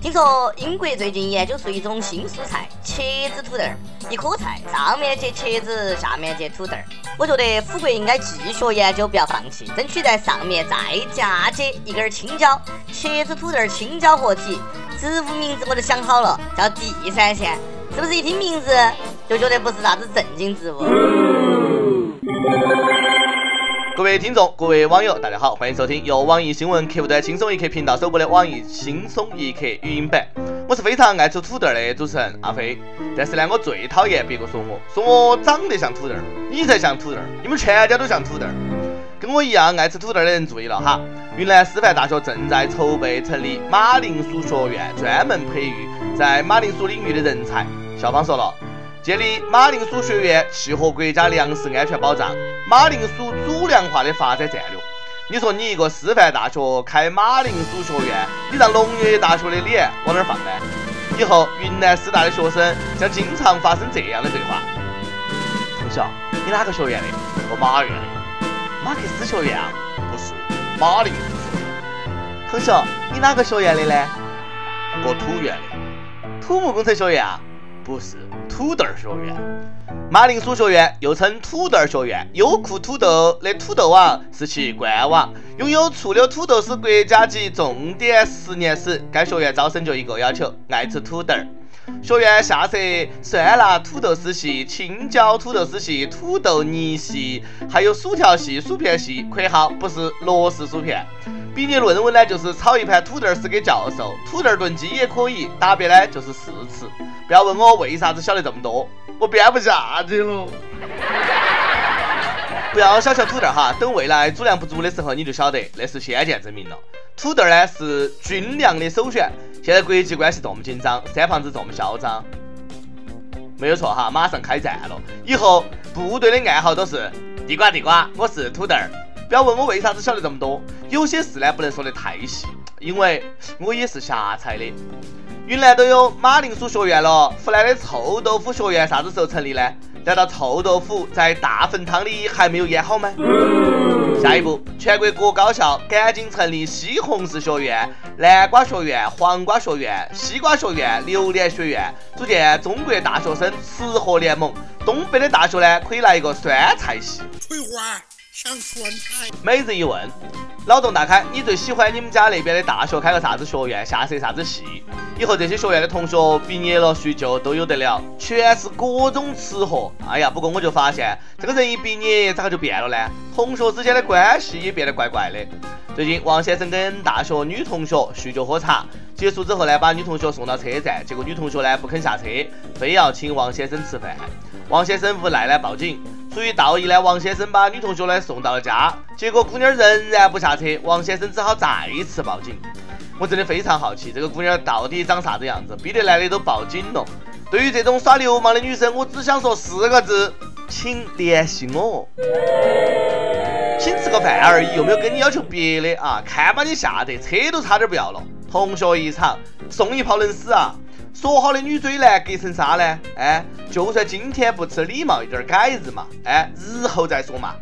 听说英国最近研究出一种新蔬菜——茄子土豆，一颗菜上面结茄子，下面结土豆。我觉得富贵应该继续研究，不要放弃，争取在上面再嫁接一根青椒，茄子土豆青椒合体。植物名字我都想好了，叫地三鲜，是不是一听名字就觉得不是啥子正经植物？各位听众，各位网友，大家好，欢迎收听由网易新闻客户端轻松一刻频道首播的网易轻松一刻语音版。我是非常爱吃土豆的主持人阿飞，但是呢，我最讨厌别个说我，说我长得像土豆，你才像土豆，你们全家都像土豆。跟我一样爱吃土豆的人注意了哈，云南师范大学正在筹备成立马铃薯学院，专门培育在马铃薯领域的人才。校方说了。建立马铃薯学院，契合国家粮食安全保障、马铃薯主粮化的发展战略。你说你一个师范大学开马铃薯学院，你让农业大学的脸往哪儿放呢？以后云南师大的学生将经常发生这样的对话：同学，你哪个学院的？我马院的。马克思学院啊？不是，马铃薯学院。同学，你哪个学院的呢？我土院的。土木工程学院啊？不是。土豆学院，马铃薯学院又称土豆学院。优酷土豆的土豆网是其官网，拥有醋溜土豆是国家级重点实验室。该学院招生就一个要求：爱吃土豆。学院下设酸辣土豆丝系、青椒土豆丝系、土豆泥系，还有薯条系、薯片系（括号不是螺丝薯片）。毕业论文呢，就是炒一盘土豆丝给教授，土豆炖鸡也可以。答辩呢，就是四次。不要问我为啥子晓得这么多，我编不下去了。不要小瞧土豆哈，等未来主粮不足的时候，你就晓得那是先见之明了。土豆呢是军粮的首选。现在国际关系这么紧张，三胖子这么嚣张，没有错哈，马上开战了。以后部队的暗号都是地瓜地瓜，我是土豆。不要问我为啥子晓得这么多，有些事呢不能说得太细，因为我也是瞎猜的。云南都有马铃薯学院了，湖南的臭豆腐学院啥子时候成立呢？难道臭豆腐在大粪汤里还没有腌好吗？下一步，全国各高校赶紧成立西红柿学院、南瓜学院、黄瓜学院、西瓜学院、榴莲学院，组建中国大学生吃货联盟。东北的大学呢，可以来一个酸菜系。翠花。每日一问，脑洞大开，你最喜欢你们家那边的大学开个啥子学院，下设啥子系？以后这些学院的同学毕业了叙旧都有得了，全是各种吃货。哎呀，不过我就发现，这个人一毕业咋个就变了呢？同学之间的关系也变得怪怪的。最近，王先生跟大学女同学叙旧喝茶，结束之后呢，把女同学送到车站，结果女同学呢不肯下车，非要请王先生吃饭。王先生无奈呢报警。出于道义呢，王先生把女同学呢送到了家，结果姑娘仍然不下车，王先生只好再一次报警。我真的非常好奇，这个姑娘到底长啥子样子，逼得男的都报警了。对于这种耍流氓的女生，我只想说四个字，请联系我。请吃个饭而已，又没有跟你要求别的啊，看把你吓得，车都差点不要了。同学一场，送一炮能死啊！说好的女追男隔层纱呢？哎，就算今天不吃礼貌一点，改日嘛，哎，日后再说嘛。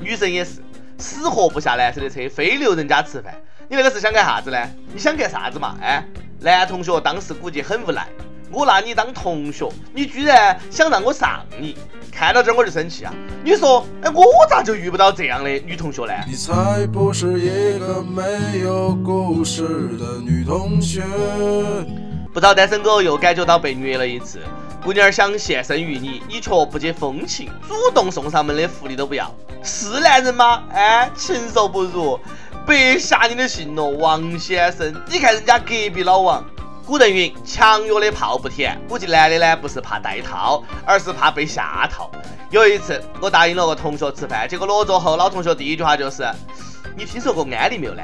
女生也是，死活不下男生的车，非留人家吃饭。你那个是想干啥子呢？你想干啥子嘛？哎，男同学当时估计很无奈，我拿你当同学，你居然想让我上你，看到这儿我就生气啊！你说，哎，我咋就遇不到这样的女同学呢？你才不是一个没有故事的女同学。不知道单身狗又感觉到被虐了一次，姑娘想献身于你，你却不解风情，主动送上门的福利都不要，是男人吗？哎，禽兽不如，别下你的信了，王先生。你看人家隔壁老王，古人云，强约的炮不甜，估计男的呢不是怕带套，而是怕被下套。有一次，我答应了个同学吃饭，结果落座后，老同学第一句话就是，你听说过安利没有呢？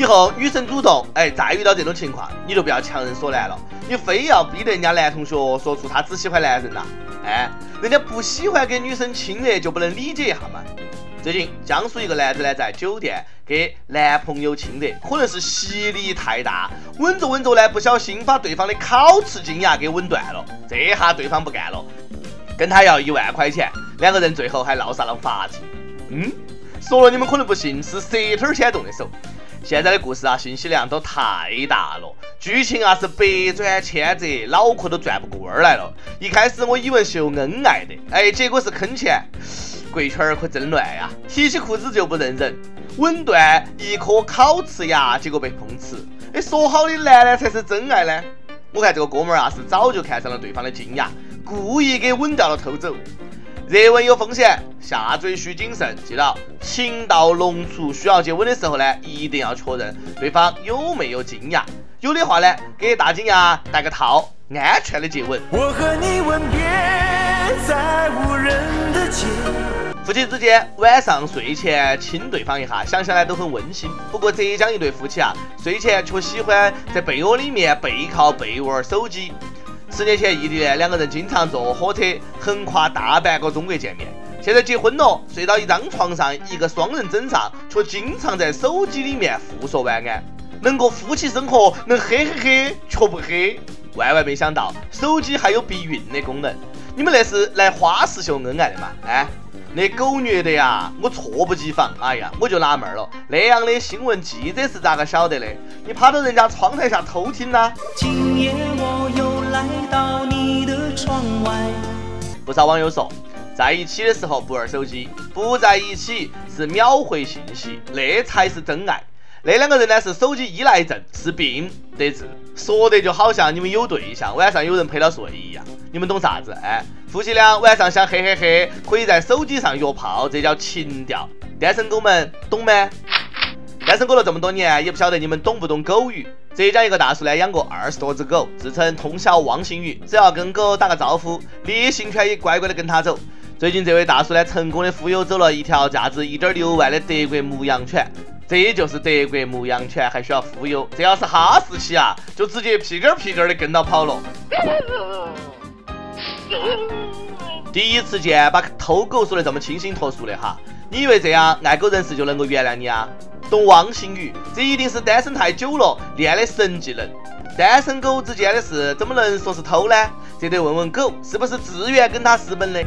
以后女生主动，哎，再遇到这种情况，你就不要强人所难了，你非要逼得人家男同学说出他只喜欢男人呐，哎，人家不喜欢跟女生亲热，就不能理解一下吗？最近江苏一个男子呢，在酒店给男朋友亲热，可能是吸力太大，吻着吻着呢，不小心把对方的烤瓷金牙给吻断了，这下对方不干了，跟他要一万块钱，两个人最后还闹上了法庭。嗯，说了你们可能不信，是舌头先动的手。现在的故事啊，信息量都太大了，剧情啊是百转千折，脑壳都转不过弯来了。一开始我以为是有恩爱的，哎，结果是坑钱，贵圈儿可真乱呀！提起裤子就不认人，吻断一颗烤瓷牙，结果被碰瓷。哎，说好的男的才是真爱呢？我看这个哥们儿啊，是早就看上了对方的金牙，故意给吻掉了偷走。热吻有风险，下嘴需谨慎。记到情到浓处需要接吻的时候呢，一定要确认对方有没有金牙。有的话呢，给大金牙戴个套，安全的接吻。我和你吻别在无人的街。夫妻之间晚上睡前亲对方一下，想想呢都很温馨。不过浙江一对夫妻啊，睡前却喜欢在被窝里面背靠背玩手机。十年前异地恋，两个人经常坐火车横跨大半个中国见面。现在结婚了，睡到一张床上，一个双人枕上，却经常在手机里面互说晚安。能过夫妻生活，能嘿嘿嘿，却不嘿。万万没想到，手机还有避孕的功能。你们那是来花式秀恩爱的吗？哎，那狗虐的呀，我猝不及防。哎呀，我就纳闷了，那样的新闻记者是咋个晓得的？你趴到人家窗台下偷听呢？今夜我又来到你的窗外。不少网友说，在一起的时候不玩手机，不在一起是秒回信息，那才是真爱。那两个人呢是手机依赖症，是病得治。说的就好像你们有对象，晚上有人陪他睡一样。你们懂啥子？哎，夫妻俩晚上想嘿嘿嘿，可以在手机上约炮，这叫情调。单身狗们懂吗？单身狗了这么多年，也不晓得你们懂不懂狗语。浙江一个大叔呢，养过二十多只狗，自称通晓汪星语，只要跟狗打个招呼，烈性犬也乖乖的跟他走。最近这位大叔呢，成功的忽悠走了一条价值一点六万的德国牧羊犬。这就是德国牧羊犬，还需要忽悠？这要是哈士奇啊，就直接屁颠屁颠的跟到跑了。第一次见，把偷狗说的这么清新脱俗的哈，你以为这样爱狗人士就能够原谅你啊？懂汪星语，这一定是单身太久了练的神技能。单身狗之间的事怎么能说是偷呢？这得问问狗是不是自愿跟他私奔的。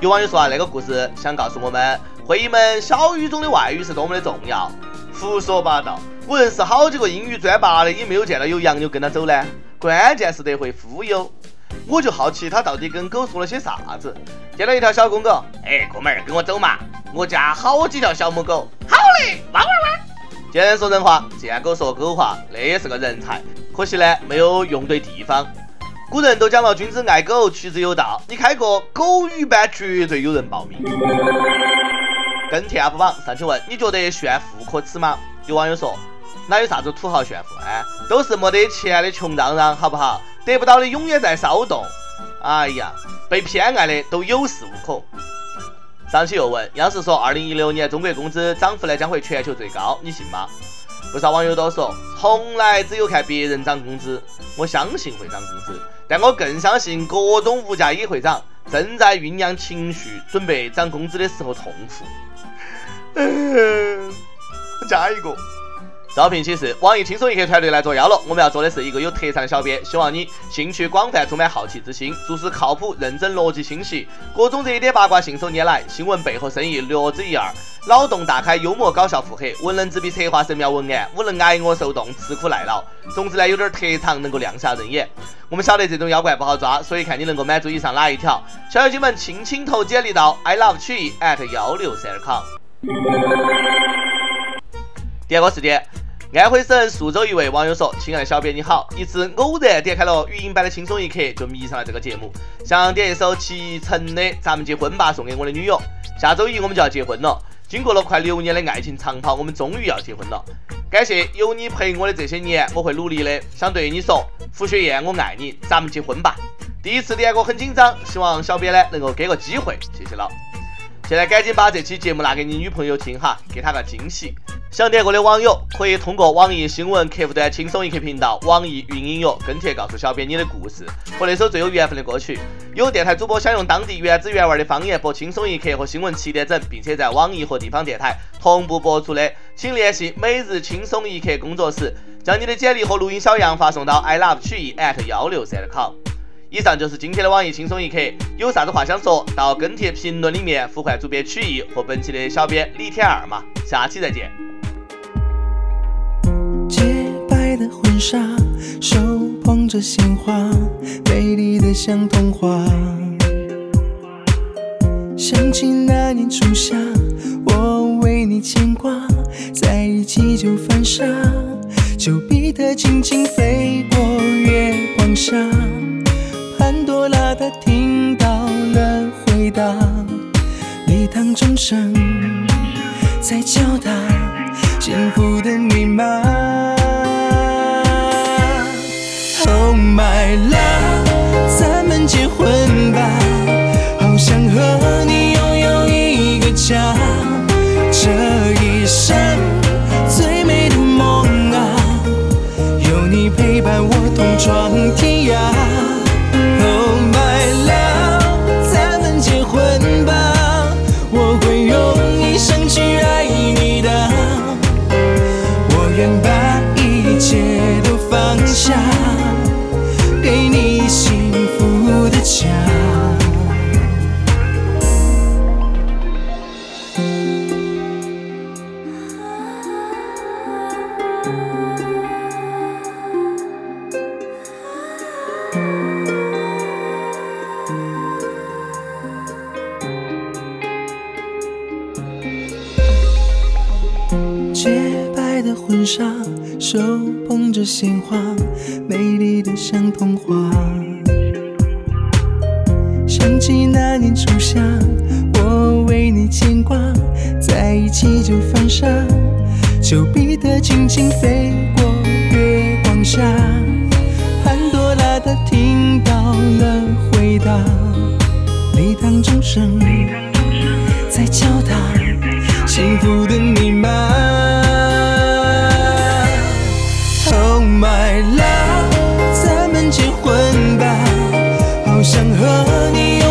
有网友说啊，那个故事想告诉我们，会一门小语种的外语是多么的重要。胡说八道。我认识好几个英语专八的，也没有见到有洋妞跟他走呢。关键是得会忽悠。我就好奇他到底跟狗说了些啥子。见到一条小公狗，哎，哥们儿跟我走嘛，我家好几条小母狗。好嘞，汪汪汪。见人说人话，见狗说狗话，那也是个人才。可惜呢，没有用对地方。古人都讲了，君子爱狗，取之有道。你开个狗语班，绝对有人报名。跟帖 UP 榜上去问，你觉得炫富可耻吗？有网友说。哪有啥子土豪炫富啊？都是没得钱的穷嚷嚷，好不好？得不到的永远在骚动。哎呀，被偏爱的都有恃无恐。上期又问，央视说二零一六年中国工资涨幅呢将会全球最高，你信吗？不少网友都说，从来只有看别人涨工资，我相信会涨工资，但我更相信各种物价也会涨，正在酝酿情绪，准备涨工资的时候痛苦。加一个。招聘启事：网易轻松一刻团队来作妖了。我们要做的是一个有特长的小编，希望你兴趣广泛，充满好奇之心，做事靠谱、认真、逻辑清晰，各种热点八卦信手拈来，新闻背后深意略知一二，脑洞大开、幽默搞笑、腹黑，文能执笔策划神妙文案，武能挨饿受冻、吃苦耐劳。总之呢，有点特长，能够亮瞎人眼。我们晓得这种妖怪不好抓，所以看你能够满足以上哪一条。小妖精们，轻轻投简历到 i love 曲艺 at 幺六三 com。第二个事件。安徽省宿州一位网友说：“亲爱的小编你好，一次偶然点开了语音版的轻松一刻，就迷上了这个节目。想点一首齐晨的《咱们结婚吧》送给我的女友。下周一我们就要结婚了，经过了快六年的爱情长跑，我们终于要结婚了。感谢有你陪我的这些年，我会努力的。想对你说，胡雪燕，我爱你，咱们结婚吧。第一次点歌很紧张，希望小编呢能够给个机会，谢谢了。现在赶紧把这期节目拿给你女朋友听哈，给她个惊喜。”想点歌的网友可以通过网易新闻客户端“轻松一刻”频道、网易云音乐跟帖告诉小编你的故事和那首最有缘分的歌曲。有电台主播想用当地原汁原味的方言播《轻松一刻》和新闻七点整，并且在网易和地方电台同步播出的，请联系每日轻松一刻工作室，将你的简历和录音小样发送到 i love 曲艺 at 幺六三 com。以上就是今天的网易轻松一刻，有啥子话想说到跟帖评论里面呼唤主编曲艺和本期的小编李天二嘛，下期再见。洁白的婚纱，手捧着鲜花，美丽的像童话。想起那年初夏，我为你牵挂，在一起就犯傻，丘比特轻轻飞过月光下。礼堂钟声在敲打幸福的密码。Oh my love，咱们结婚吧，好想和你拥有一个家，这一生最美的梦啊，有你陪伴我同闯天洁白的婚纱，手捧着鲜花，美丽的像童话。想起那年初夏，我为你牵挂，在一起就犯傻。丘比特轻轻飞过月光下，潘多拉她听到了回答，礼堂钟声在敲打幸福的密码。Oh my love，咱们结婚吧，好想和你